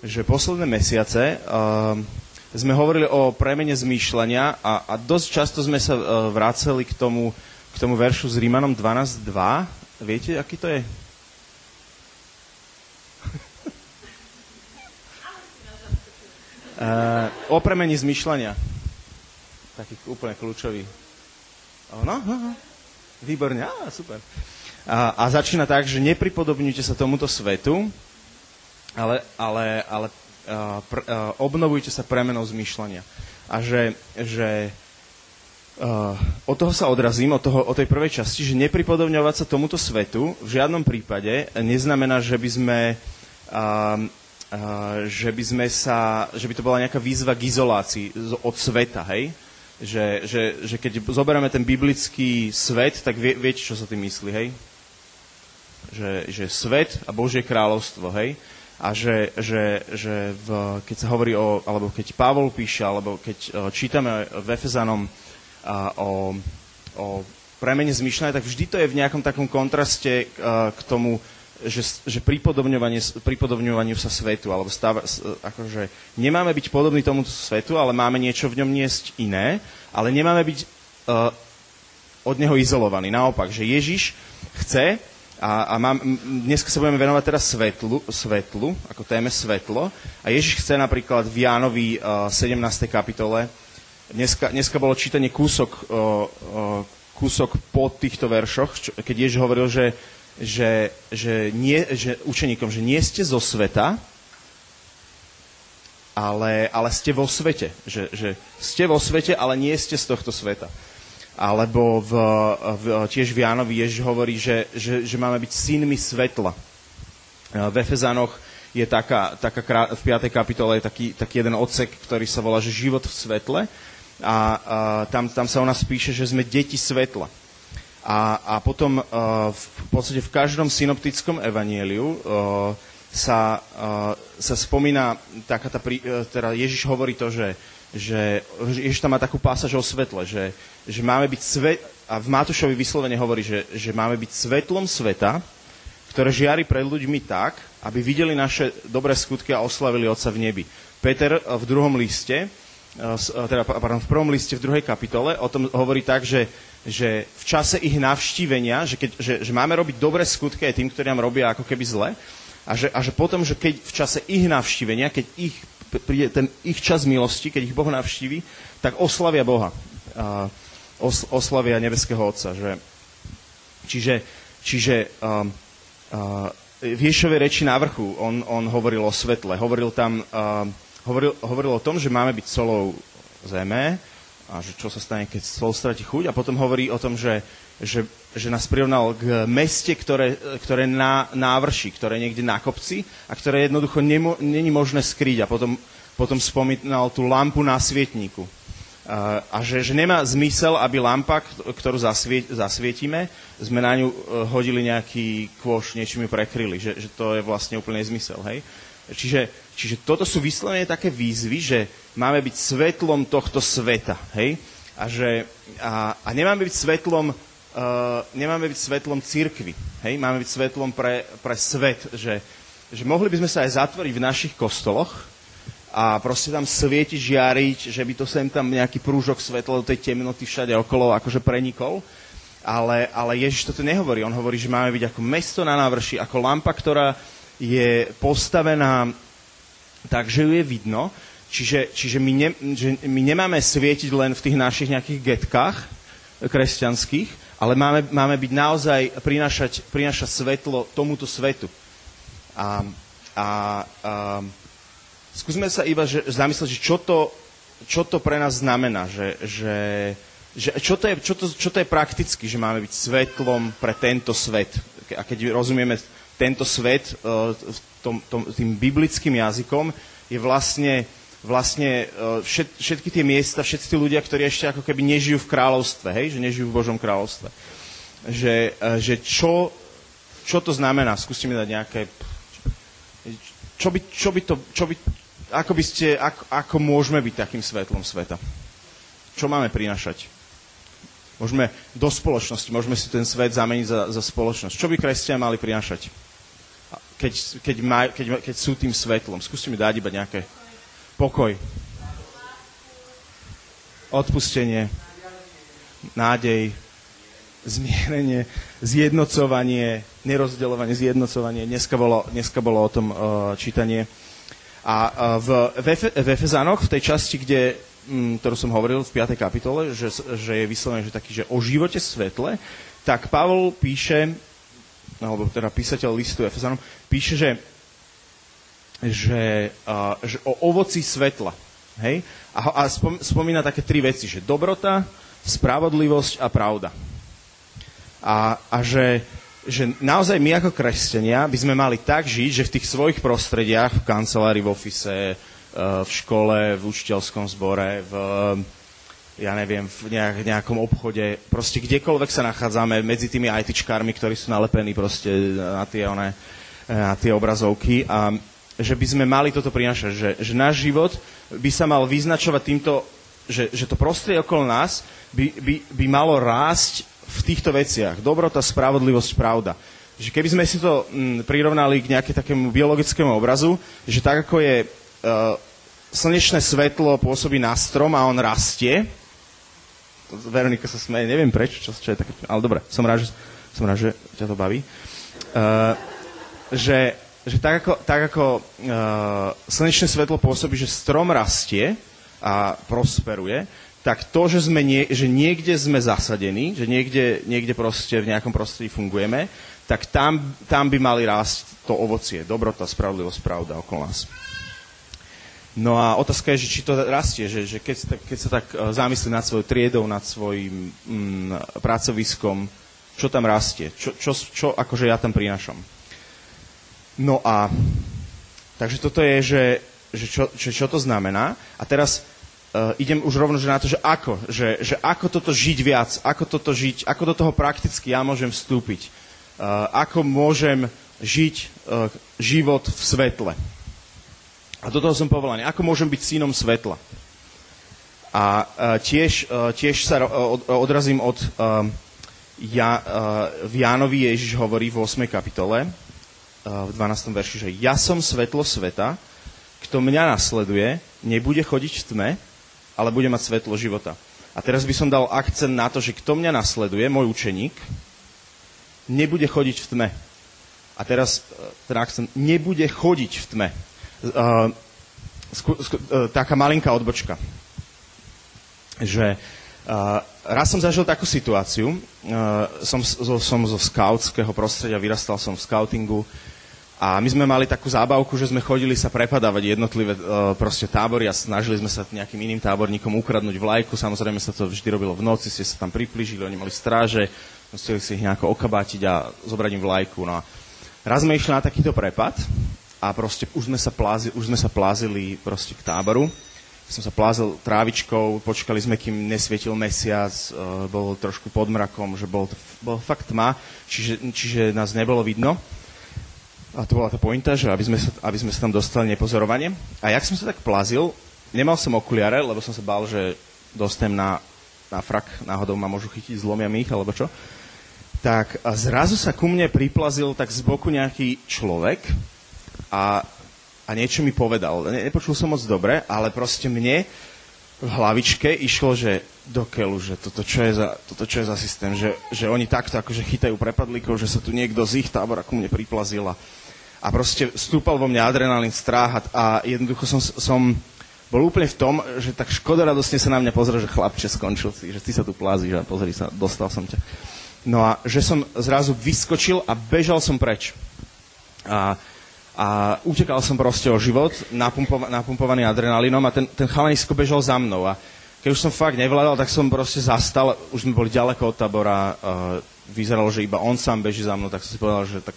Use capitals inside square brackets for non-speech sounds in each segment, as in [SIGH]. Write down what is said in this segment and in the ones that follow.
že posledné mesiace uh, sme hovorili o premene zmýšľania a, a dosť často sme sa uh, vraceli k tomu, k tomu veršu s Rímanom 12.2. Viete, aký to je? uh, [LAUGHS] o premení zmýšľania. Taký úplne kľúčový. No, no, no. Výborne, á, super. A, a začína tak, že nepripodobňujte sa tomuto svetu, ale, ale, ale uh, pr, uh, obnovujte sa premenou zmýšľania. A že, že uh, od toho sa odrazím, od, toho, od tej prvej časti, že nepripodobňovať sa tomuto svetu v žiadnom prípade neznamená, že by sme uh, že by sme sa, že by to bola nejaká výzva k izolácii od sveta, hej? Že, že, že keď zoberieme ten biblický svet, tak vie, viete, čo sa tým myslí, hej? Že, že svet a Božie kráľovstvo, hej? A že, že, že v, keď sa hovorí o, alebo keď Pavol píše, alebo keď uh, čítame v Efezanom uh, o, o premene zmyšľania, tak vždy to je v nejakom takom kontraste uh, k tomu, že, že pripodobňovaniu sa svetu, alebo stav, akože nemáme byť podobní tomuto svetu, ale máme niečo v ňom niesť iné, ale nemáme byť uh, od neho izolovaní. Naopak, že Ježiš chce, a, a mám, dneska sa budeme venovať teraz svetlu, svetlu, ako téme svetlo, a Ježiš chce napríklad v Jánovi uh, 17. kapitole, dneska, dneska bolo čítanie kúsok, uh, uh, kúsok po týchto veršoch, čo, keď Ježiš hovoril, že že, že, nie, že učeníkom, že nie ste zo sveta, ale, ale ste vo svete. Že, že ste vo svete, ale nie ste z tohto sveta. Alebo v, v, tiež v Jánovi Ježiš hovorí, že, že, že máme byť synmi svetla. V Efezanoch je taká, taká, v 5. kapitole je taký, taký jeden odsek, ktorý sa volá, že život v svetle. A, a tam, tam sa o nás píše, že sme deti svetla. A, a potom uh, v podstate v každom synoptickom evanieliu uh, sa, uh, sa spomína taká tá, uh, teda Ježiš hovorí to, že, že Ježiš tam má takú pásaž o svetle, že, že máme byť svet, a v Matúšovi vyslovene hovorí, že, že máme byť svetlom sveta, ktoré žiari pred ľuďmi tak, aby videli naše dobré skutky a oslavili Otca v nebi. Peter v druhom liste, teda, pardon, v prvom liste v druhej kapitole o tom hovorí tak, že že v čase ich navštívenia, že, keď, že, že máme robiť dobré skutky aj tým, ktorí nám robia ako keby zle, a že, a že potom, že keď v čase ich navštívenia, keď ich, príde ten ich čas milosti, keď ich Boh navštívi, tak oslavia Boha. A, os, oslavia nebeského Otca. Že, čiže čiže um, uh, v Ješovej reči na vrchu on, on hovoril o svetle. Hovoril tam, uh, hovoril, hovoril o tom, že máme byť solou zeme, a že čo sa stane, keď sol stratí chuť. A potom hovorí o tom, že, že, že nás prirovnal k meste, ktoré, ktoré na, návrši, ktoré niekde na kopci a ktoré jednoducho nemo, není možné skryť. A potom, potom spomínal tú lampu na svietníku. A, že, že nemá zmysel, aby lampa, ktorú zasvie, zasvietime, sme na ňu e, hodili nejaký kôš, niečím ju prekryli. Že, že to je vlastne úplne zmysel. Hej? Čiže, čiže toto sú vyslovene také výzvy, že máme byť svetlom tohto sveta, hej? A, že, a, a nemáme byť svetlom, uh, nemáme byť svetlom církvy, hej? Máme byť svetlom pre, pre svet, že, že mohli by sme sa aj zatvoriť v našich kostoloch a proste tam svietiť, žiariť, že by to sem tam nejaký prúžok svetla do tej temnoty všade okolo akože prenikol. Ale, ale Ježiš toto nehovorí. On hovorí, že máme byť ako mesto na návrši, ako lampa, ktorá, je postavená tak, že ju je vidno. Čiže, čiže my, ne, že my nemáme svietiť len v tých našich nejakých getkách kresťanských, ale máme, máme byť naozaj, prinašať, prinašať svetlo tomuto svetu. A, a, a skúsme sa iba že, zamyslieť, že čo to, čo to pre nás znamená, že, že, že čo, to je, čo, to, čo to je prakticky, že máme byť svetlom pre tento svet. A keď rozumieme tento svet uh, tom, tom, tým biblickým jazykom je vlastne, vlastne všet, všetky tie miesta, všetci tí ľudia, ktorí ešte ako keby nežijú v kráľovstve, hej, že nežijú v Božom kráľovstve. Že, uh, že čo, čo to znamená? Skúste mi dať nejaké... Čo by, čo by to... Čo by, ako by ste... Ako, ako môžeme byť takým svetlom sveta? Čo máme prinašať? Môžeme do spoločnosti, môžeme si ten svet zameniť za, za spoločnosť. Čo by kresťania mali prinašať? keď, keď, maj, keď, keď sú tým svetlom. Skúste mi dať iba nejaké pokoj, odpustenie, nádej, zmierenie, zjednocovanie, nerozdeľovanie, zjednocovanie. Dneska bolo, dneska bolo o tom uh, čítanie. A uh, v, v, v Efezanoch, v tej časti, kde, m, mm, ktorú som hovoril v 5. kapitole, že, že je vyslovené, že taký, že o živote svetle, tak Pavol píše, alebo teda písateľ listu Efezanom, píše, že, že, že o ovoci svetla. Hej? A, a spomína také tri veci, že dobrota, spravodlivosť a pravda a, a že, že naozaj my ako kresťania by sme mali tak žiť, že v tých svojich prostrediach, v kancelárii, v ofise, e, v škole, v učiteľskom zbore, v, ja neviem, v nejak, nejakom obchode, proste kdekoľvek sa nachádzame medzi tými ITčkármi, ktorí sú nalepení proste na tie, one, na tie obrazovky a že by sme mali toto prinašať, že, že náš život by sa mal vyznačovať týmto, že, že to prostredie okolo nás by, by, by malo rásť v týchto veciach. Dobrota, spravodlivosť, pravda. Že keby sme si to m, mm, prirovnali k nejakému takému biologickému obrazu, že tak ako je e, slnečné svetlo pôsobí na strom a on rastie, Veronika sa smeje, neviem prečo, čo, čo je také, ale dobre, som rád, že, som rád, že ťa to baví. Uh, že, že tak ako, tak ako uh, slnečné svetlo pôsobí, že strom rastie a prosperuje, tak to, že, sme nie, že niekde sme zasadení, že niekde, niekde proste v nejakom prostredí fungujeme, tak tam, tam by mali rásť to ovocie, dobrota, spravodlivosť, pravda okolo nás. No a otázka je, že či to rastie, že, že keď, keď sa tak e, zamyslí nad svojou triedou, nad svojim mm, pracoviskom, čo tam rastie, čo, čo, čo akože ja tam prinašam. No a takže toto je, že, že čo, čo, čo to znamená. A teraz uh, idem už rovno že na to, že ako, že, že ako toto žiť viac, ako toto žiť, ako do toho prakticky ja môžem vstúpiť, uh, ako môžem žiť uh, život v svetle. A do toho som povolaný, ako môžem byť synom svetla. A uh, tiež, uh, tiež sa od, odrazím od uh, ja, uh, v Jánovi Ježiš hovorí v 8. kapitole, v 12. verši, že ja som svetlo sveta, kto mňa nasleduje, nebude chodiť v tme, ale bude mať svetlo života. A teraz by som dal akcent na to, že kto mňa nasleduje, môj učeník, nebude chodiť v tme. A teraz e, ten akcent, nebude chodiť v tme. Uh, sku, sku, uh, taká malinká odbočka. Že uh, raz som zažil takú situáciu, uh, som, som zo skautského prostredia, vyrastal som v skautingu, a my sme mali takú zábavku, že sme chodili sa prepadávať jednotlivé uh, proste tábory a snažili sme sa nejakým iným táborníkom ukradnúť vlajku. Samozrejme sa to vždy robilo v noci, ste sa tam priplížili, oni mali stráže, museli si ich nejako okabátiť a zobrať im vlajku. No a raz sme išli na takýto prepad a proste už sme sa plázili, už sme sa plázili proste k táboru. Som sa plázil trávičkou, počkali sme, kým nesvietil mesiac, uh, bol trošku pod mrakom, že bol, bol fakt tma, čiže, čiže nás nebolo vidno. A to bola tá pointa, že aby sme, sa, aby sme sa tam dostali nepozorovanie. A jak som sa tak plazil, nemal som okuliare, lebo som sa bál, že dostanem na, na frak, náhodou ma môžu chytiť, zlomia mi ich, alebo čo. Tak a zrazu sa ku mne priplazil tak z boku nejaký človek a, a niečo mi povedal. Ne, nepočul som moc dobre, ale proste mne v hlavičke išlo, že do keľu, že toto čo je za, toto čo je za systém, že, že oni takto akože chytajú prepadlíkov, že sa tu niekto z ich tábora ku mne priplazil a, a proste stúpal vo mne adrenalín, strach a jednoducho som, som bol úplne v tom, že tak škodoradosne sa na mňa pozrel, že chlapče, skončil si, že ty sa tu plázíš a pozri sa, dostal som ťa. No a že som zrazu vyskočil a bežal som preč. A, a utekal som proste o život, napumpova, napumpovaný adrenalínom a ten, ten chalanisko bežal za mnou. A keď už som fakt nevládal, tak som proste zastal, už sme boli ďaleko od tábora, uh, vyzeralo, že iba on sám beží za mnou, tak som si povedal, že tak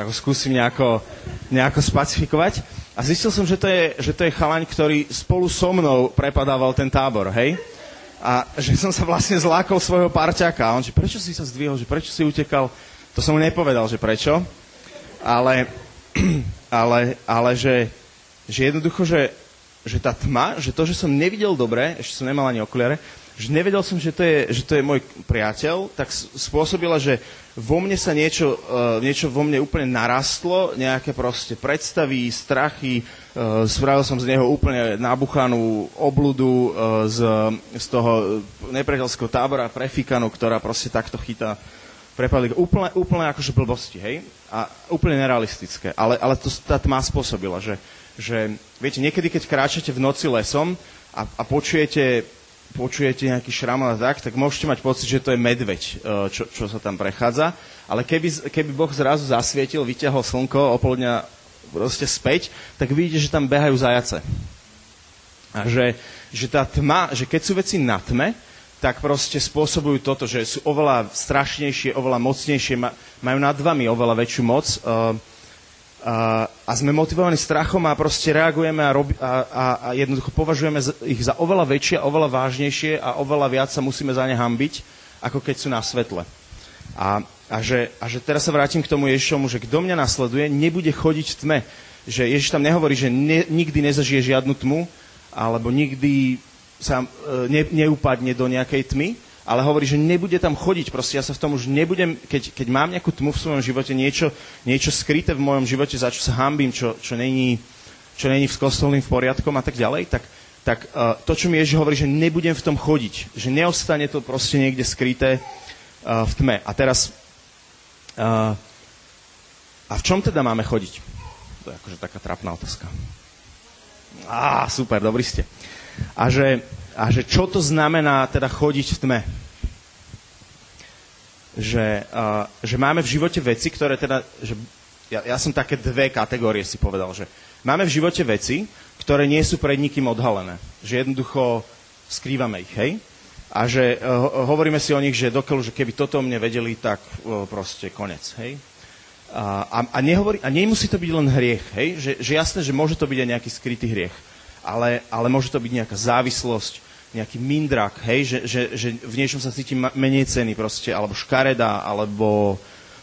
tak ho skúsim nejako, nejako spacifikovať. A zistil som, že to, je, že to je chalaň, ktorý spolu so mnou prepadával ten tábor, hej? A že som sa vlastne zlákol svojho parťaka. A on, že prečo si sa zdvihol, že prečo si utekal? To som mu nepovedal, že prečo. Ale, [CLEARS THROAT] ale, ale že, že jednoducho, že, že tá tma, že to, že som nevidel dobre, ešte som nemal ani okuliare, že nevedel som, že to je, že to je môj priateľ, tak spôsobila, že vo mne sa niečo, uh, niečo vo mne úplne narastlo, nejaké proste predstavy, strachy, uh, spravil som z neho úplne nabuchanú obludu uh, z, z toho nepriateľského tábora prefikanú, ktorá proste takto chytá prepadli úplne, úplne akože blbosti, hej? A úplne nerealistické. Ale, ale to tá tma spôsobila, že, že viete, niekedy, keď kráčate v noci lesom a, a počujete počujete nejaký šram a tak, tak môžete mať pocit, že to je medveď, e, čo, čo sa tam prechádza. Ale keby, keby Boh zrazu zasvietil, vyťahol slnko o pol dňa proste späť, tak vidíte, že tam behajú zajace. A že, že tá tma, že keď sú veci na tme, tak proste spôsobujú toto, že sú oveľa strašnejšie, oveľa mocnejšie, majú nad vami oveľa väčšiu moc. Uh, a, a sme motivovaní strachom a proste reagujeme a, robi, a, a, a jednoducho považujeme ich za oveľa väčšie, oveľa vážnejšie a oveľa viac sa musíme za ne hambiť, ako keď sú na svetle. A, a, že, a že teraz sa vrátim k tomu Ježišomu, že kto mňa nasleduje, nebude chodiť v tme. Že Ježiš tam nehovorí, že ne, nikdy nezažije žiadnu tmu, alebo nikdy sa e, ne, neupadne do nejakej tmy, ale hovorí, že nebude tam chodiť. Proste ja sa v tom už nebudem, keď, keď mám nejakú tmu v svojom živote, niečo, niečo skryté v mojom živote, za čo sa hambím, čo, čo není, čo není v kostolným poriadkom a tak ďalej, tak, tak uh, to, čo mi Ježiš hovorí, že nebudem v tom chodiť, že neostane to proste niekde skryté uh, v tme. A teraz, uh, a v čom teda máme chodiť? To je akože taká trapná otázka. Á, super, dobrý ste. A že, a že čo to znamená teda chodiť v tme. Že, uh, že máme v živote veci, ktoré teda, že ja, ja som také dve kategórie si povedal, že máme v živote veci, ktoré nie sú pred nikým odhalené. Že jednoducho skrývame ich, hej? A že uh, hovoríme si o nich, že dokiaľ, že keby toto o mne vedeli, tak uh, proste konec, hej? A, a, nehovorí, a nemusí to byť len hriech, hej? Že, že jasné, že môže to byť aj nejaký skrytý hriech. Ale, ale môže to byť nejaká závislosť, nejaký mindrak, hej, že, že, že v niečom sa cítim menej ceny proste, alebo škareda, alebo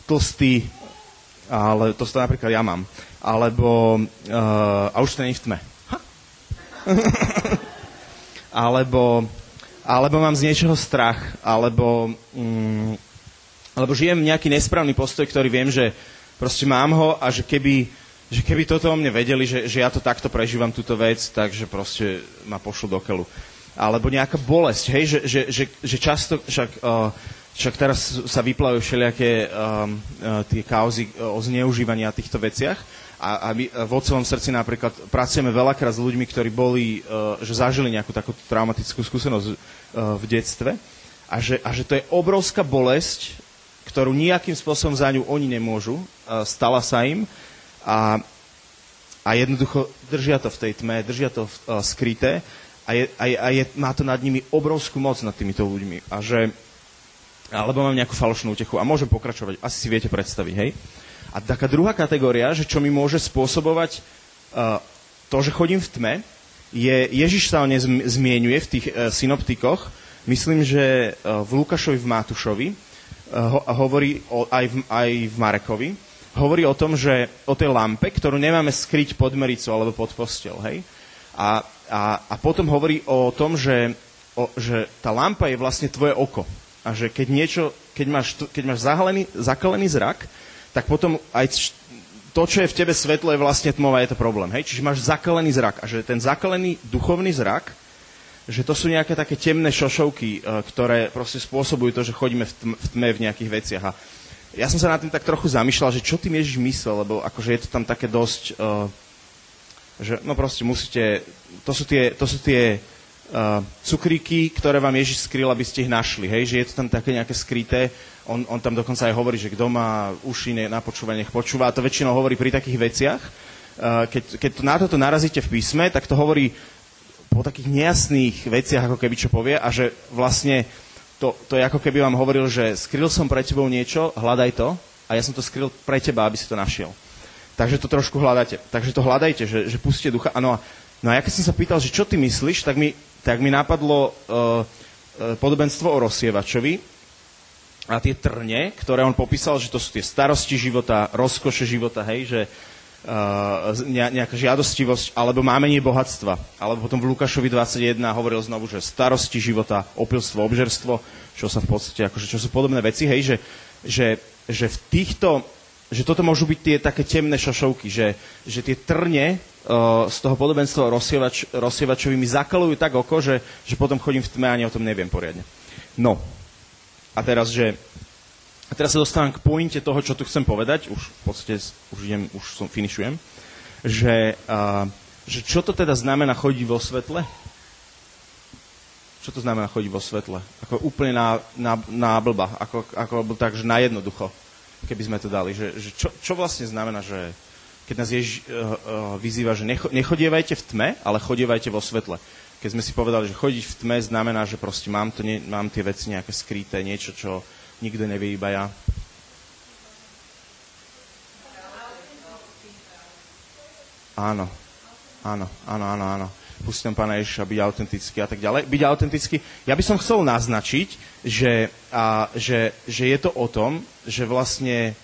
tlstý, ale to to napríklad ja mám, alebo, uh, a už to nie v tme. [LAUGHS] alebo, alebo mám z niečoho strach, alebo, um, alebo žijem nejaký nesprávny postoj, ktorý viem, že proste mám ho a že keby, že keby toto o mne vedeli, že, že ja to takto prežívam, túto vec, takže proste ma pošlu do keľu. Alebo nejaká bolesť, hej, že, že, že, že často, však, uh, však teraz sa vyplavujú všelijaké um, uh, tie kauzy o zneužívaní a týchto veciach. A, a my v otcovom srdci napríklad pracujeme veľakrát s ľuďmi, ktorí boli, uh, že zažili nejakú takú traumatickú skúsenosť uh, v detstve. A že, a že to je obrovská bolesť, ktorú nejakým spôsobom za ňu oni nemôžu, uh, stala sa im a, a jednoducho držia to v tej tme, držia to v, uh, skryté a, je, a, je, a je, má to nad nimi obrovskú moc nad týmito ľuďmi. A že, alebo mám nejakú falošnú útechu a môžem pokračovať, asi si viete predstaviť, hej? A taká druhá kategória, že čo mi môže spôsobovať uh, to, že chodím v tme, je, Ježiš sa o nej zmienuje v tých uh, synoptikoch, myslím, že uh, v Lukášovi, v Mátušovi, uh, ho, hovorí o, aj, v, aj v Marekovi, hovorí o tom, že o tej lampe, ktorú nemáme skryť pod mericu alebo pod postel, hej? A a, a potom hovorí o tom, že, o, že tá lampa je vlastne tvoje oko. A že keď niečo, keď máš, keď máš zahalený, zakalený zrak, tak potom aj to, čo je v tebe svetlo, je vlastne tmové, je to problém. Hej? Čiže máš zakalený zrak. A že ten zakalený duchovný zrak, že to sú nejaké také temné šošovky, e, ktoré proste spôsobujú to, že chodíme v, tme v nejakých veciach. A ja som sa nad tým tak trochu zamýšľal, že čo tým Ježiš myslel, lebo akože je to tam také dosť... Uh, že no proste musíte, to sú tie, to sú tie uh, cukríky, ktoré vám Ježiš skryl, aby ste ich našli, hej, že je to tam také nejaké skryté, on, on tam dokonca aj hovorí, že kto má uši na počúvanie, nech počúva, a to väčšinou hovorí pri takých veciach. Uh, keď, keď to, na toto narazíte v písme, tak to hovorí po takých nejasných veciach, ako keby čo povie, a že vlastne to, to je ako keby vám hovoril, že skryl som pre tebou niečo, hľadaj to, a ja som to skryl pre teba, aby si to našiel. Takže to trošku hľadáte. Takže to hľadajte, že, že pustíte ducha. Ano, a, no a ja keď som sa pýtal, že čo ty myslíš, tak mi, tak mi napadlo uh, podobenstvo o rozsievačovi a tie trne, ktoré on popísal, že to sú tie starosti života, rozkoše života, hej, že, nejaká žiadostivosť, alebo mámenie bohatstva. Alebo potom v Lukášovi 21 hovoril znovu, že starosti života, opilstvo, obžerstvo, čo sa v podstate, akože, čo sú podobné veci, hej, že, že, že v týchto, že toto môžu byť tie také temné šašovky, že, že tie trne uh, z toho podobenstva rozsievač, rozsievačovi mi zakalujú tak oko, že, že potom chodím v tme a ani o tom neviem poriadne. No, a teraz, že a teraz sa dostávam k pointe toho, čo tu chcem povedať, už v podstate už, idem, už som finišujem, že, uh, že čo to teda znamená chodiť vo svetle? Čo to znamená chodiť vo svetle? Ako úplne na, na, na blba, ako, ako tak, že na jednoducho, keby sme to dali. Že, že čo, čo vlastne znamená, že keď nás Ježiš uh, uh, vyzýva, že necho, nechodievajte v tme, ale chodievajte vo svetle. Keď sme si povedali, že chodiť v tme znamená, že proste mám, to nie, mám tie veci nejaké skryté, niečo, čo, nikto nevie, iba ja. Áno, áno, áno, áno, áno. Pustím pána Ježiša byť autentický a tak ďalej. Byť autentický. Ja by som chcel naznačiť, že, a, že, že je to o tom, že vlastne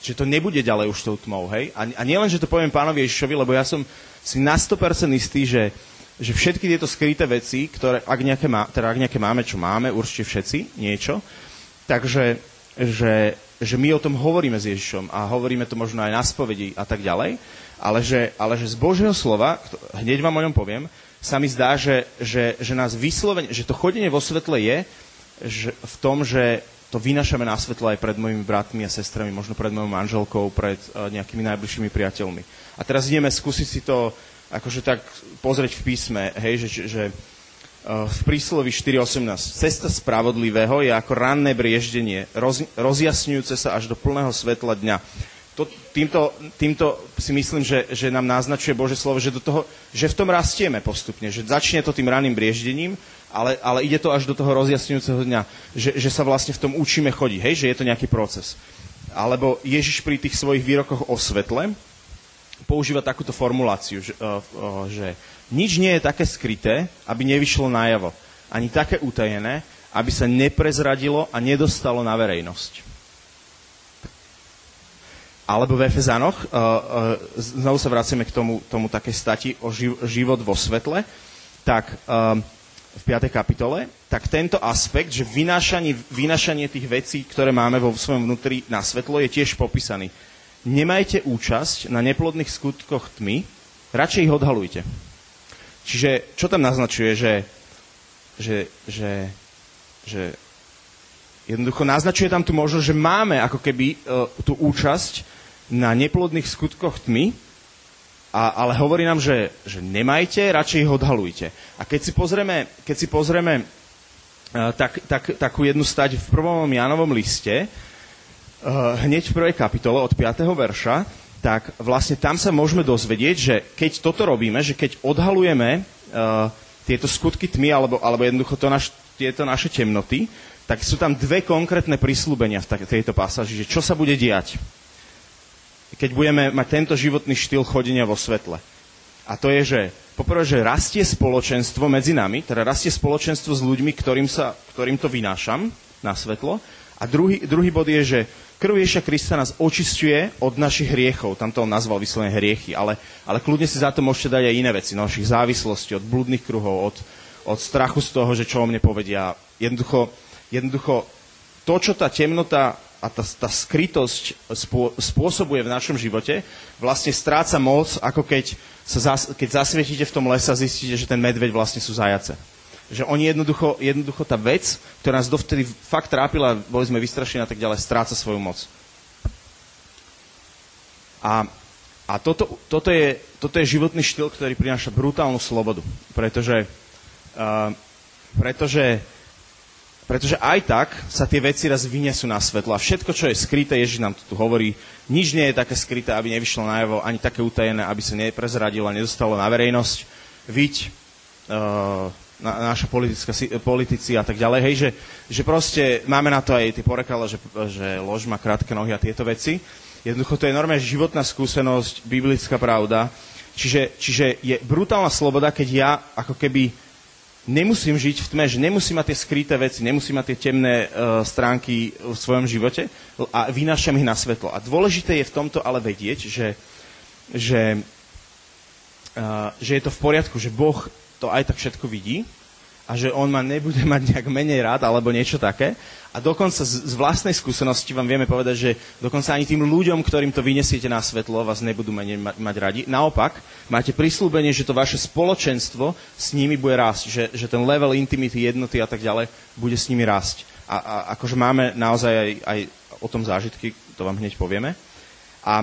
že to nebude ďalej už tou tmou, hej? A, a nielen, že to poviem pánovi Ježišovi, lebo ja som si na 100% istý, že, že všetky tieto skryté veci, ktoré, ak nejaké, má, teda ak nejaké máme, čo máme, určite všetci, niečo, Takže že, že my o tom hovoríme s Ježišom a hovoríme to možno aj na spovedi a tak ďalej, ale že, ale že z Božieho slova, hneď vám o ňom poviem, sa mi zdá, že, že, že nás vyslovene, že to chodenie vo svetle je že v tom, že to vynašame na svetlo aj pred mojimi bratmi a sestrami, možno pred mojou manželkou, pred uh, nejakými najbližšími priateľmi. A teraz ideme skúsiť si to akože tak pozrieť v písme, hej, že, že v príslovi 4.18. Cesta spravodlivého je ako ranné brieždenie, roz, rozjasňujúce sa až do plného svetla dňa. To, týmto, týmto si myslím, že, že nám naznačuje Bože slovo, že, do toho, že v tom rastieme postupne, že začne to tým ranným brieždením, ale, ale ide to až do toho rozjasňujúceho dňa, že, že sa vlastne v tom učíme chodiť, hej, že je to nejaký proces. Alebo Ježiš pri tých svojich výrokoch o svetle používa takúto formuláciu, že, uh, uh, že nič nie je také skryté, aby nevyšlo najavo. Ani také utajené, aby sa neprezradilo a nedostalo na verejnosť. Alebo v Efezanoch, uh, uh, znovu sa vraciame k tomu, tomu také stati o živ, život vo svetle, tak uh, v 5. kapitole, tak tento aspekt, že vynášanie, vynášanie tých vecí, ktoré máme vo svojom vnútri na svetlo, je tiež popísaný. Nemajte účasť na neplodných skutkoch tmy, radšej ich odhalujte. Čiže čo tam naznačuje, že, že, že, že jednoducho naznačuje tam tu možnosť, že máme ako keby uh, tú účasť na neplodných skutkoch tmy, a, ale hovorí nám, že, že nemajte, radšej ich odhalujte. A keď si pozrieme, keď si pozrieme uh, tak, tak, takú jednu stať v prvom Janovom liste, uh, hneď v prvej kapitole od 5. verša, tak vlastne tam sa môžeme dozvedieť, že keď toto robíme, že keď odhalujeme uh, tieto skutky tmy, alebo, alebo jednoducho to naš, tieto naše temnoty, tak sú tam dve konkrétne prislúbenia v tejto pasáži, že čo sa bude diať, keď budeme mať tento životný štýl chodenia vo svetle. A to je, že poprvé, že rastie spoločenstvo medzi nami, teda rastie spoločenstvo s ľuďmi, ktorým, sa, ktorým to vynášam na svetlo. A druhý, druhý bod je, že Krv Ježiša Krista nás očistuje od našich hriechov. Tam to on nazval vyslovene hriechy, ale, ale kľudne si za to môžete dať aj iné veci, no, našich závislostí, od blúdnych kruhov, od, od strachu z toho, že čo o mne povedia. Jednoducho, jednoducho to, čo tá temnota a tá, tá skrytosť spô, spôsobuje v našom živote, vlastne stráca moc, ako keď, sa zas, keď zasvietíte v tom lese a zistíte, že ten medveď vlastne sú zajace že oni jednoducho, jednoducho tá vec, ktorá nás dovtedy fakt trápila, boli sme vystrašení a tak ďalej, stráca svoju moc. A, a toto, toto, je, toto je životný štýl, ktorý prináša brutálnu slobodu. Pretože, uh, pretože, pretože aj tak sa tie veci raz vyniesú na svetlo. A všetko, čo je skryté, Ježiš nám to tu hovorí, nič nie je také skryté, aby nevyšlo najavo, ani také utajené, aby sa neprezradilo a nedostalo na verejnosť. Viď, uh, na, naša politická, politici a tak ďalej, hej, že, že proste máme na to aj tie porekale, že, že lož má krátke nohy a tieto veci. Jednoducho to je normálne životná skúsenosť, biblická pravda. Čiže, čiže je brutálna sloboda, keď ja ako keby nemusím žiť v tme, že nemusím mať tie skryté veci, nemusím mať tie temné uh, stránky v svojom živote a vynášam ich na svetlo. A dôležité je v tomto ale vedieť, že, že, uh, že je to v poriadku, že Boh to aj tak všetko vidí a že on ma nebude mať nejak menej rád alebo niečo také. A dokonca z, z vlastnej skúsenosti vám vieme povedať, že dokonca ani tým ľuďom, ktorým to vynesiete na svetlo, vás nebudú menej ma, mať radi. Naopak, máte prislúbenie, že to vaše spoločenstvo s nimi bude rásť, že, že ten level intimity, jednoty a tak ďalej bude s nimi rásť. A, a akože máme naozaj aj, aj o tom zážitky, to vám hneď povieme. A,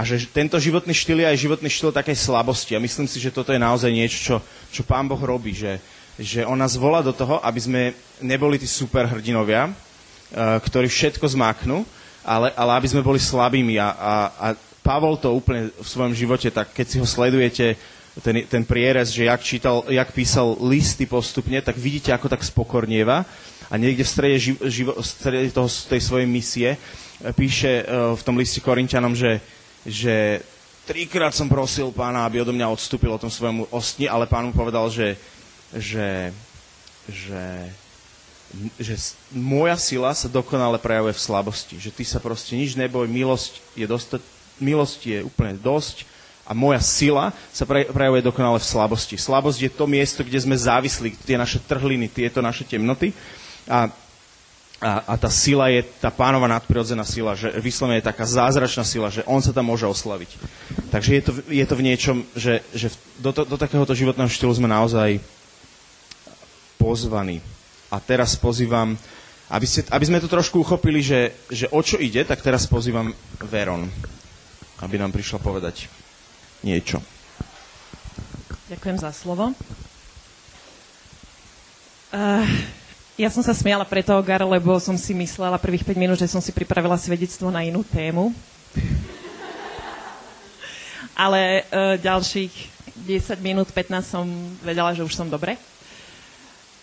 a že tento životný štýl je aj životný štýl takej slabosti. A myslím si, že toto je naozaj niečo, čo, čo Pán Boh robí, že, že on nás volá do toho, aby sme neboli tí superhrdinovia, uh, ktorí všetko zmáknú, ale, ale aby sme boli slabými. A, a, a Pavol to úplne v svojom živote, tak keď si ho sledujete, ten, ten prierez, že jak, čítal, jak písal listy postupne, tak vidíte, ako tak spokornieva. A niekde v strede, živ, živo, v strede toho, tej svojej misie uh, píše uh, v tom liste Korinčanom, že, že trikrát som prosil pána, aby odo mňa odstúpil o tom svojmu ostni, ale pán mu povedal, že že, že, že moja sila sa dokonale prejavuje v slabosti. Že ty sa proste nič neboj, milosť je, dosta, milosť je úplne dosť a moja sila sa prejavuje dokonale v slabosti. Slabosť je to miesto, kde sme závislí, tie naše trhliny, tieto naše temnoty. A, a, a tá sila je tá pánova nadprirodzená sila, že vyslovene je taká zázračná sila, že on sa tam môže oslaviť. Takže je to, je to v niečom, že, že do, to, do takéhoto životného štýlu sme naozaj pozvaní. A teraz pozývam, aby, ste, aby sme to trošku uchopili, že, že o čo ide, tak teraz pozývam Veron, aby nám prišla povedať niečo. Ďakujem za slovo. Uh, ja som sa smiala preto, Gar, lebo som si myslela prvých 5 minút, že som si pripravila svedectvo na inú tému. [LAUGHS] Ale uh, ďalších 10 minút, 15 som vedela, že už som dobre.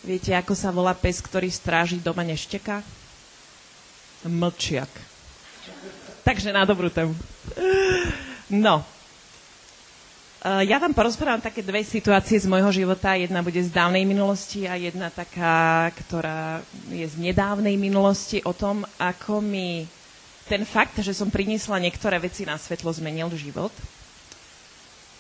Viete, ako sa volá pes, ktorý stráži doma nešteka? Mlčiak. Takže na dobrú tému. No. E, ja vám porozprávam také dve situácie z môjho života. Jedna bude z dávnej minulosti a jedna taká, ktorá je z nedávnej minulosti o tom, ako mi ten fakt, že som priniesla niektoré veci na svetlo, zmenil život.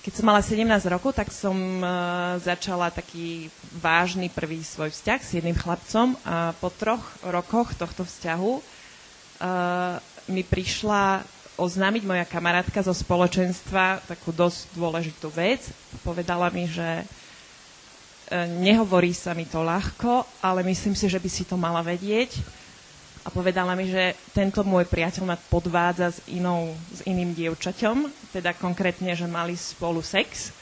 Keď som mala 17 rokov, tak som uh, začala taký vážny prvý svoj vzťah s jedným chlapcom a po troch rokoch tohto vzťahu uh, mi prišla oznámiť moja kamarátka zo spoločenstva takú dosť dôležitú vec. Povedala mi, že uh, nehovorí sa mi to ľahko, ale myslím si, že by si to mala vedieť a povedala mi, že tento môj priateľ ma podvádza s, inou, s iným dievčaťom, teda konkrétne, že mali spolu sex,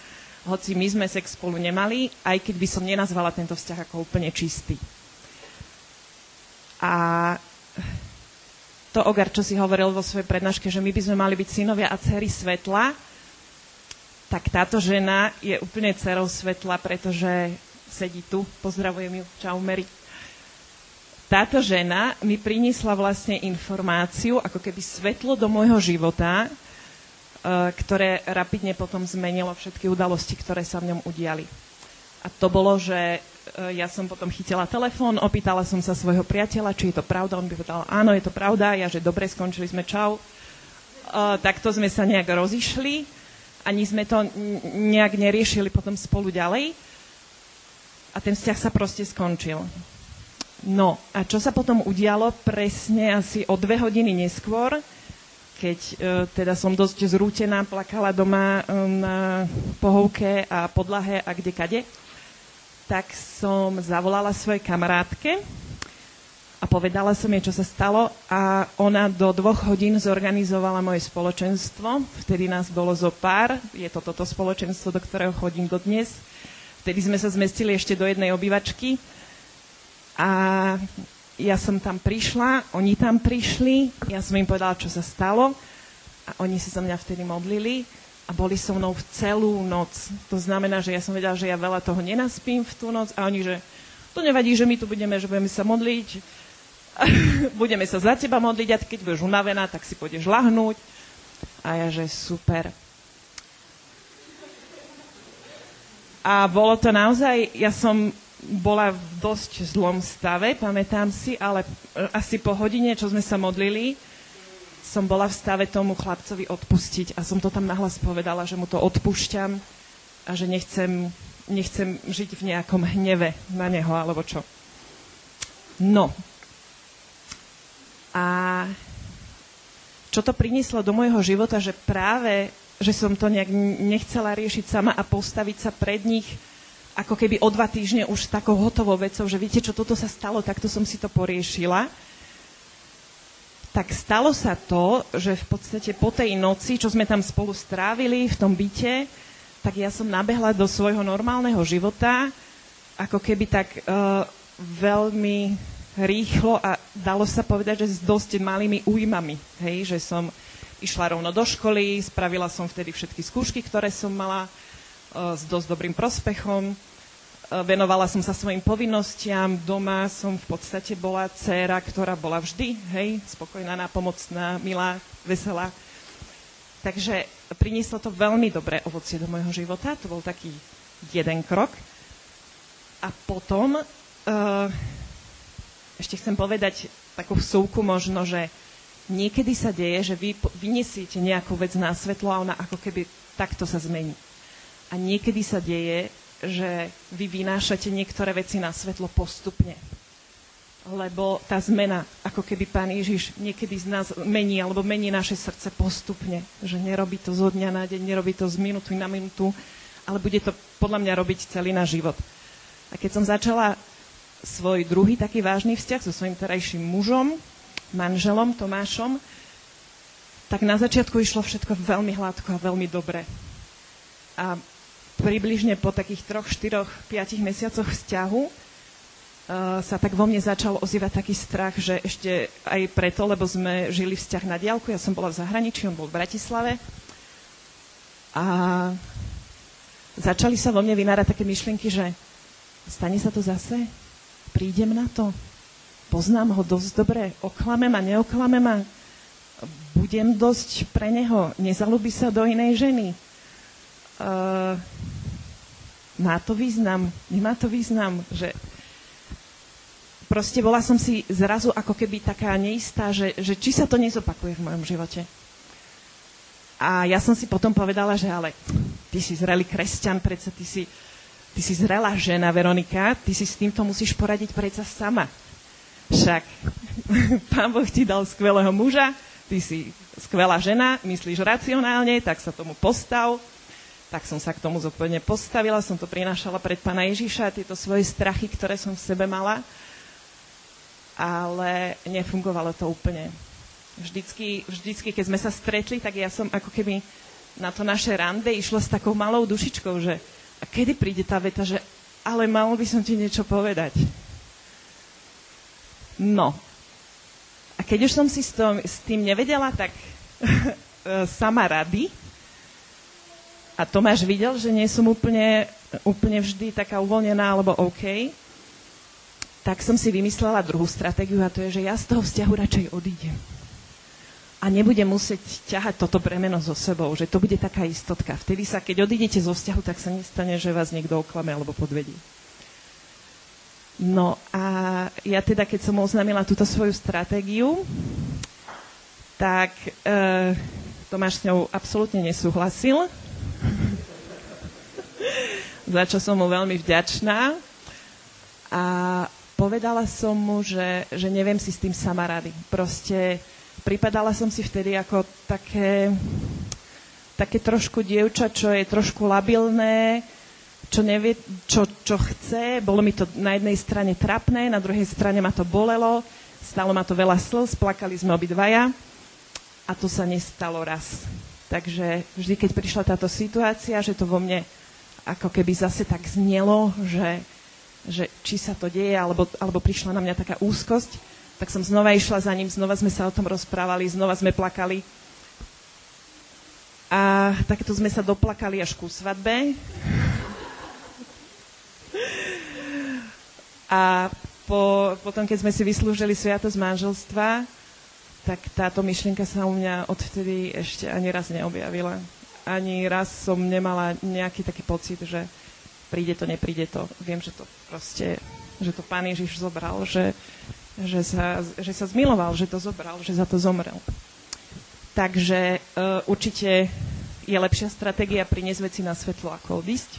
hoci my sme sex spolu nemali, aj keď by som nenazvala tento vzťah ako úplne čistý. A to Ogar, čo si hovoril vo svojej prednáške, že my by sme mali byť synovia a dcery svetla, tak táto žena je úplne dcerou svetla, pretože sedí tu. Pozdravujem ju. Čau, Mary táto žena mi priniesla vlastne informáciu, ako keby svetlo do môjho života, e, ktoré rapidne potom zmenilo všetky udalosti, ktoré sa v ňom udiali. A to bolo, že ja som potom chytila telefón, opýtala som sa svojho priateľa, či je to pravda. On by povedal, áno, je to pravda. Ja, že dobre, skončili sme, čau. Uh, takto sme sa nejak rozišli. Ani sme to nejak neriešili potom spolu ďalej. A ten vzťah sa proste skončil. No a čo sa potom udialo presne asi o dve hodiny neskôr, keď e, teda som dosť zrútená, plakala doma e, na pohovke a podlahe a kde kade, tak som zavolala svojej kamarátke a povedala som jej, čo sa stalo a ona do dvoch hodín zorganizovala moje spoločenstvo. Vtedy nás bolo zo pár, je to toto spoločenstvo, do ktorého chodím dodnes. Vtedy sme sa zmestili ešte do jednej obývačky a ja som tam prišla, oni tam prišli, ja som im povedala, čo sa stalo a oni sa za mňa vtedy modlili a boli so mnou celú noc. To znamená, že ja som vedela, že ja veľa toho nenaspím v tú noc a oni, že to nevadí, že my tu budeme, že budeme sa modliť, [LAUGHS] budeme sa za teba modliť a keď budeš unavená, tak si pôjdeš lahnúť. A ja, že super. A bolo to naozaj, ja som bola v dosť zlom stave, pamätám si, ale asi po hodine, čo sme sa modlili, som bola v stave tomu chlapcovi odpustiť a som to tam nahlas povedala, že mu to odpúšťam a že nechcem, nechcem žiť v nejakom hneve na neho alebo čo. No. A čo to prinieslo do môjho života, že práve, že som to nejak nechcela riešiť sama a postaviť sa pred nich ako keby o dva týždne už takou hotovou vecou, že viete, čo toto sa stalo, takto som si to poriešila tak stalo sa to, že v podstate po tej noci, čo sme tam spolu strávili v tom byte, tak ja som nabehla do svojho normálneho života, ako keby tak uh, veľmi rýchlo a dalo sa povedať, že s dosť malými újmami. Hej, že som išla rovno do školy, spravila som vtedy všetky skúšky, ktoré som mala uh, s dosť dobrým prospechom venovala som sa svojim povinnostiam, doma som v podstate bola dcéra, ktorá bola vždy, hej, spokojná, nápomocná, milá, veselá. Takže prinieslo to veľmi dobré ovocie do môjho života, to bol taký jeden krok. A potom uh, ešte chcem povedať takú vsúku možno, že niekedy sa deje, že vy vyniesiete nejakú vec na svetlo a ona ako keby takto sa zmení. A niekedy sa deje, že vy vynášate niektoré veci na svetlo postupne. Lebo tá zmena, ako keby Pán Ježiš niekedy z nás mení, alebo mení naše srdce postupne. Že nerobí to zo dňa na deň, nerobí to z minúty na minútu, ale bude to podľa mňa robiť celý náš život. A keď som začala svoj druhý taký vážny vzťah so svojím terajším mužom, manželom Tomášom, tak na začiatku išlo všetko veľmi hladko a veľmi dobre. A približne po takých troch, štyroch, piatich mesiacoch vzťahu uh, sa tak vo mne začal ozývať taký strach, že ešte aj preto, lebo sme žili vzťah na diálku, ja som bola v zahraničí, on bol v Bratislave. A začali sa vo mne vynárať také myšlienky, že stane sa to zase, prídem na to, poznám ho dosť dobre, oklamem a neoklamem a budem dosť pre neho, nezalúbi sa do inej ženy? Uh, má to význam, nemá to význam, že proste bola som si zrazu ako keby taká neistá, že, že či sa to nezopakuje v mojom živote. A ja som si potom povedala, že ale ty si zrelý kresťan, predsa ty si, ty si zrelá žena, Veronika, ty si s týmto musíš poradiť predsa sama. Však [LAUGHS] pán Boh ti dal skvelého muža, ty si skvelá žena, myslíš racionálne, tak sa tomu postav, tak som sa k tomu zodpovedne postavila, som to prinášala pred pána Ježiša, tieto svoje strachy, ktoré som v sebe mala, ale nefungovalo to úplne. Vždycky, vždycky, keď sme sa stretli, tak ja som ako keby na to naše rande išla s takou malou dušičkou, že a kedy príde tá veta, že ale mal by som ti niečo povedať. No. A keď už som si s, s tým nevedela, tak [LAUGHS] sama rady, a Tomáš videl, že nie som úplne, úplne vždy taká uvoľnená alebo OK, tak som si vymyslela druhú stratégiu a to je, že ja z toho vzťahu radšej odídem. A nebudem musieť ťahať toto bremeno so sebou, že to bude taká istotka. Vtedy sa, keď odídete zo vzťahu, tak sa nestane, že vás niekto oklame alebo podvedí. No a ja teda, keď som oznámila túto svoju stratégiu, tak e, Tomáš s ňou absolútne nesúhlasil za čo som mu veľmi vďačná. A povedala som mu, že, že neviem si s tým sama rady. Proste pripadala som si vtedy ako také, také trošku dievča, čo je trošku labilné, čo nevie, čo, čo chce. Bolo mi to na jednej strane trapné, na druhej strane ma to bolelo, stalo ma to veľa slz, plakali sme obidvaja a to sa nestalo raz. Takže vždy, keď prišla táto situácia, že to vo mne ako keby zase tak znelo, že, že či sa to deje, alebo, alebo prišla na mňa taká úzkosť, tak som znova išla za ním, znova sme sa o tom rozprávali, znova sme plakali. A takto sme sa doplakali až ku svadbe. A po, potom, keď sme si vyslúžili sviatosť manželstva, tak táto myšlienka sa u mňa odvtedy ešte ani raz neobjavila ani raz som nemala nejaký taký pocit, že príde to, nepríde to. Viem, že to proste, že to Pán Ježiš zobral, že, že, sa, že sa zmiloval, že to zobral, že za to zomrel. Takže uh, určite je lepšia stratégia priniesť veci na svetlo, ako odísť.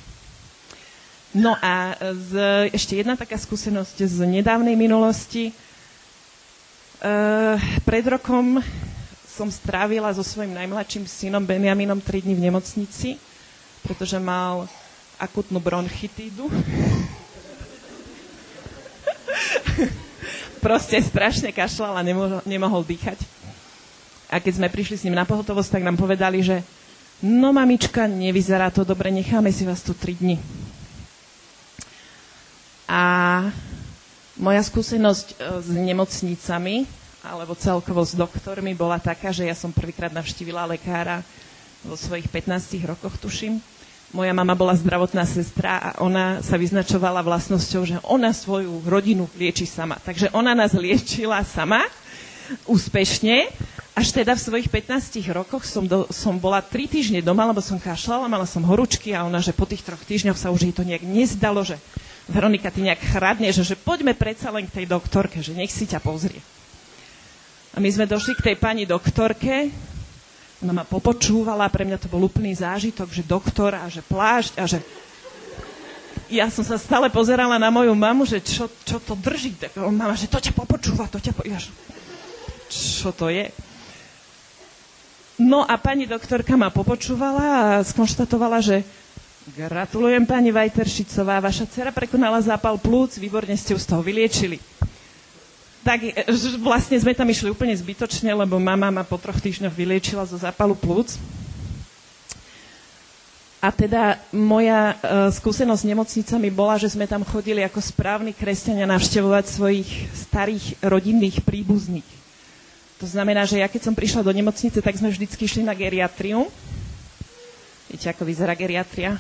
No a z, ešte jedna taká skúsenosť z nedávnej minulosti. Uh, pred rokom som strávila so svojím najmladším synom Benjaminom 3 dní v nemocnici, pretože mal akutnú bronchitídu. [LAUGHS] Proste strašne kašľal a nemohol, nemohol dýchať. A keď sme prišli s ním na pohotovosť, tak nám povedali, že no mamička, nevyzerá to dobre, necháme si vás tu 3 dni. A moja skúsenosť e, s nemocnicami, alebo celkovo s doktormi, bola taká, že ja som prvýkrát navštívila lekára vo svojich 15 rokoch, tuším. Moja mama bola zdravotná sestra a ona sa vyznačovala vlastnosťou, že ona svoju rodinu lieči sama. Takže ona nás liečila sama, úspešne. Až teda v svojich 15 rokoch som, do, som bola 3 týždne doma, lebo som kašľala, mala som horúčky a ona, že po tých troch týždňoch sa už jej to nejak nezdalo, že Veronika, ty nejak chradneš, že poďme predsa len k tej doktorke, že nech si ťa pozrie. A my sme došli k tej pani doktorke, ona ma popočúvala, pre mňa to bol úplný zážitok, že doktor a že plášť a že ja som sa stále pozerala na moju mamu, že čo, čo to drží. Mama, že to ťa popočúva, to ťa po... Ja, čo to je? No a pani doktorka ma popočúvala a skonštatovala, že Gratulujem pani Vajteršicová, vaša dcera prekonala zápal plúc, výborne ste ju z toho vyliečili. Tak e, vlastne sme tam išli úplne zbytočne, lebo mama ma po troch týždňoch vyliečila zo zápalu plúc. A teda moja uh, skúsenosť s nemocnicami bola, že sme tam chodili ako správni kresťania navštevovať svojich starých rodinných príbuzných. To znamená, že ja keď som prišla do nemocnice, tak sme vždycky išli na geriatriu Viete, ako vyzerá geriatria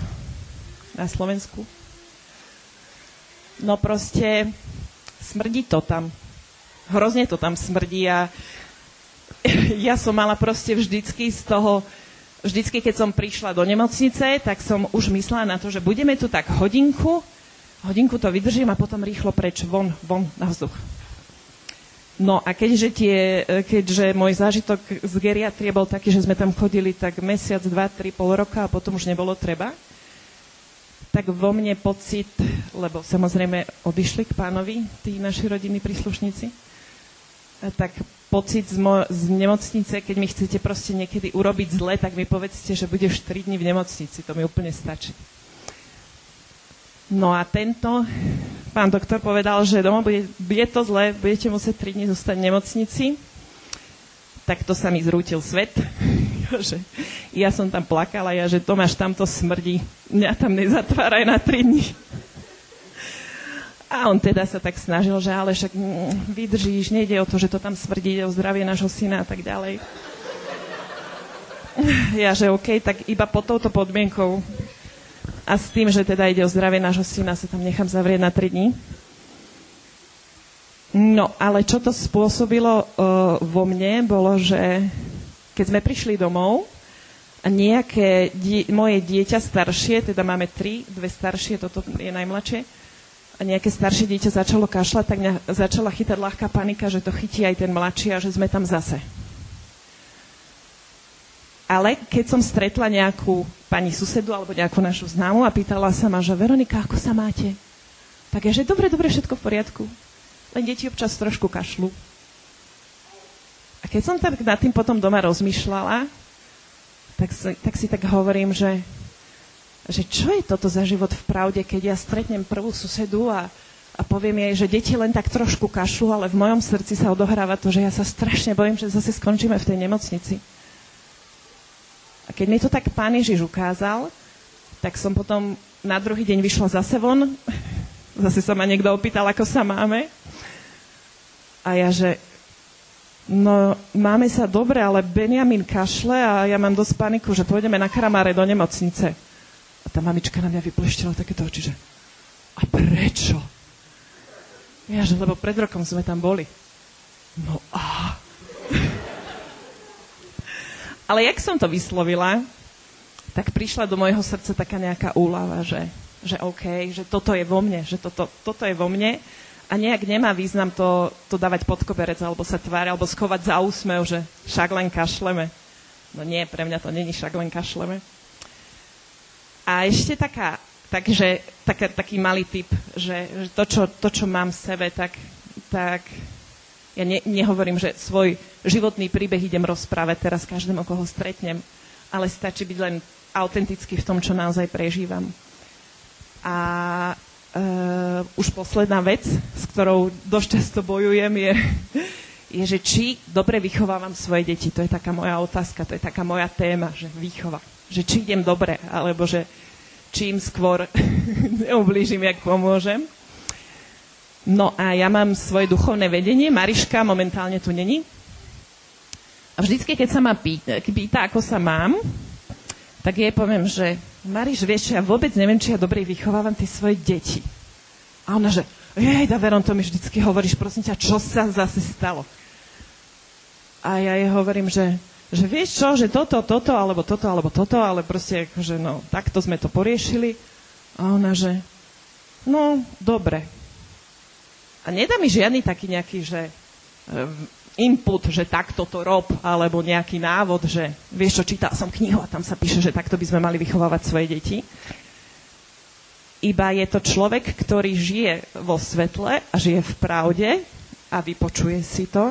na Slovensku? No proste smrdí to tam. Hrozne to tam smrdí a [LAUGHS] ja som mala proste vždycky z toho, vždycky keď som prišla do nemocnice, tak som už myslela na to, že budeme tu tak hodinku, hodinku to vydržím a potom rýchlo preč, von, von na vzduch. No a keďže, tie, keďže môj zážitok z geriatrie bol taký, že sme tam chodili tak mesiac, dva, tri, pol roka a potom už nebolo treba, tak vo mne pocit, lebo samozrejme odišli k pánovi tí naši rodinní príslušníci, tak pocit z, mo- z nemocnice, keď mi chcete proste niekedy urobiť zle, tak mi povedzte, že budeš 3 dní v nemocnici. To mi úplne stačí. No a tento pán doktor povedal, že doma bude, bude to zle, budete musieť 3 dní zostať v nemocnici. Tak to sa mi zrútil svet. [LAUGHS] ja som tam plakala, ja, že Tomáš, tam to smrdí. Mňa tam nezatváraj na 3 dní. A on teda sa tak snažil, že ale však mm, vydržíš, nejde o to, že to tam smrdí, o zdravie nášho syna a tak ďalej. [LAUGHS] Ja, že OK, tak iba pod touto podmienkou a s tým, že teda ide o zdravie nášho syna, sa tam nechám zavrieť na 3 dní. No, ale čo to spôsobilo uh, vo mne, bolo, že keď sme prišli domov a nejaké die, moje dieťa staršie, teda máme tri, dve staršie, toto je najmladšie, a nejaké staršie dieťa začalo kašľať, tak mňa začala chytať ľahká panika, že to chytí aj ten mladší a že sme tam zase. Ale keď som stretla nejakú pani susedu alebo nejakú našu známu a pýtala sa ma, že Veronika, ako sa máte? Tak je, že dobre, dobre, všetko v poriadku. Len deti občas trošku kašľú. A keď som tak nad tým potom doma rozmýšľala, tak si tak, si tak hovorím, že, že čo je toto za život v pravde, keď ja stretnem prvú susedu a, a poviem jej, že deti len tak trošku kašľú, ale v mojom srdci sa odohráva to, že ja sa strašne bojím, že zase skončíme v tej nemocnici. A keď mi to tak pán Ježiš ukázal, tak som potom na druhý deň vyšla zase von. [LAUGHS] Zase sa ma niekto opýtal, ako sa máme. A ja, že no máme sa dobre, ale Benjamin kašle a ja mám dosť paniku, že pôjdeme na kramáre do nemocnice. A tá mamička na mňa vypleštila takéto oči, že a prečo? Ja, že lebo pred rokom sme tam boli. No a... [LAUGHS] Ale jak som to vyslovila, tak prišla do môjho srdca taká nejaká úlava, že, že OK, že toto je vo mne, že toto, toto je vo mne a nejak nemá význam to, to dávať pod koberec alebo sa tváriť, alebo schovať za úsmev, že však len kašleme. No nie, pre mňa to není, však len kašleme. A ešte taká, takže, taká, taký malý tip, že, že to, čo, to, čo mám v sebe, tak, tak ja ne, nehovorím, že svoj životný príbeh idem rozprávať teraz každému, koho stretnem, ale stačí byť len autentický v tom, čo naozaj prežívam. A uh, už posledná vec, s ktorou dosť často bojujem, je, je, že či dobre vychovávam svoje deti. To je taká moja otázka, to je taká moja téma, že výchova. Že či idem dobre, alebo že čím skôr [LAUGHS] neublížim, jak pomôžem. No a ja mám svoje duchovné vedenie. Mariška momentálne tu není. A vždycky, keď sa ma pýta, pýta, ako sa mám, tak jej poviem, že Mariš, vieš, ja vôbec neviem, či ja dobre vychovávam tie svoje deti. A ona, že jej, Veron, to mi vždycky hovoríš, prosím ťa, čo sa zase stalo? A ja jej hovorím, že, že vieš čo, že toto, toto, alebo toto, alebo toto, ale proste, že no, takto sme to poriešili. A ona, že no, dobre. A nedá mi žiadny taký nejaký, že input, že takto to rob, alebo nejaký návod, že vieš čo, čítal som knihu a tam sa píše, že takto by sme mali vychovávať svoje deti iba je to človek, ktorý žije vo svetle a žije v pravde a vypočuje si to.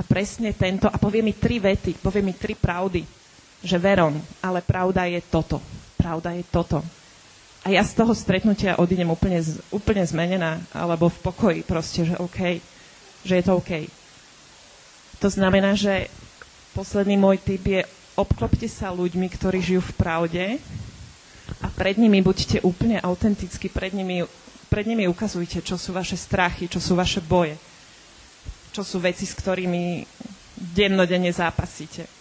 A presne tento, a povie mi tri vety, povie mi tri pravdy, že Veron, ale pravda je toto, pravda je toto. A ja z toho stretnutia odídem úplne, úplne zmenená, alebo v pokoji proste, že OK, že je to OK. To znamená, že posledný môj typ je obklopte sa ľuďmi, ktorí žijú v pravde, a pred nimi buďte úplne autenticky, pred nimi, pred nimi ukazujte, čo sú vaše strachy, čo sú vaše boje, čo sú veci, s ktorými dennodenne zápasíte.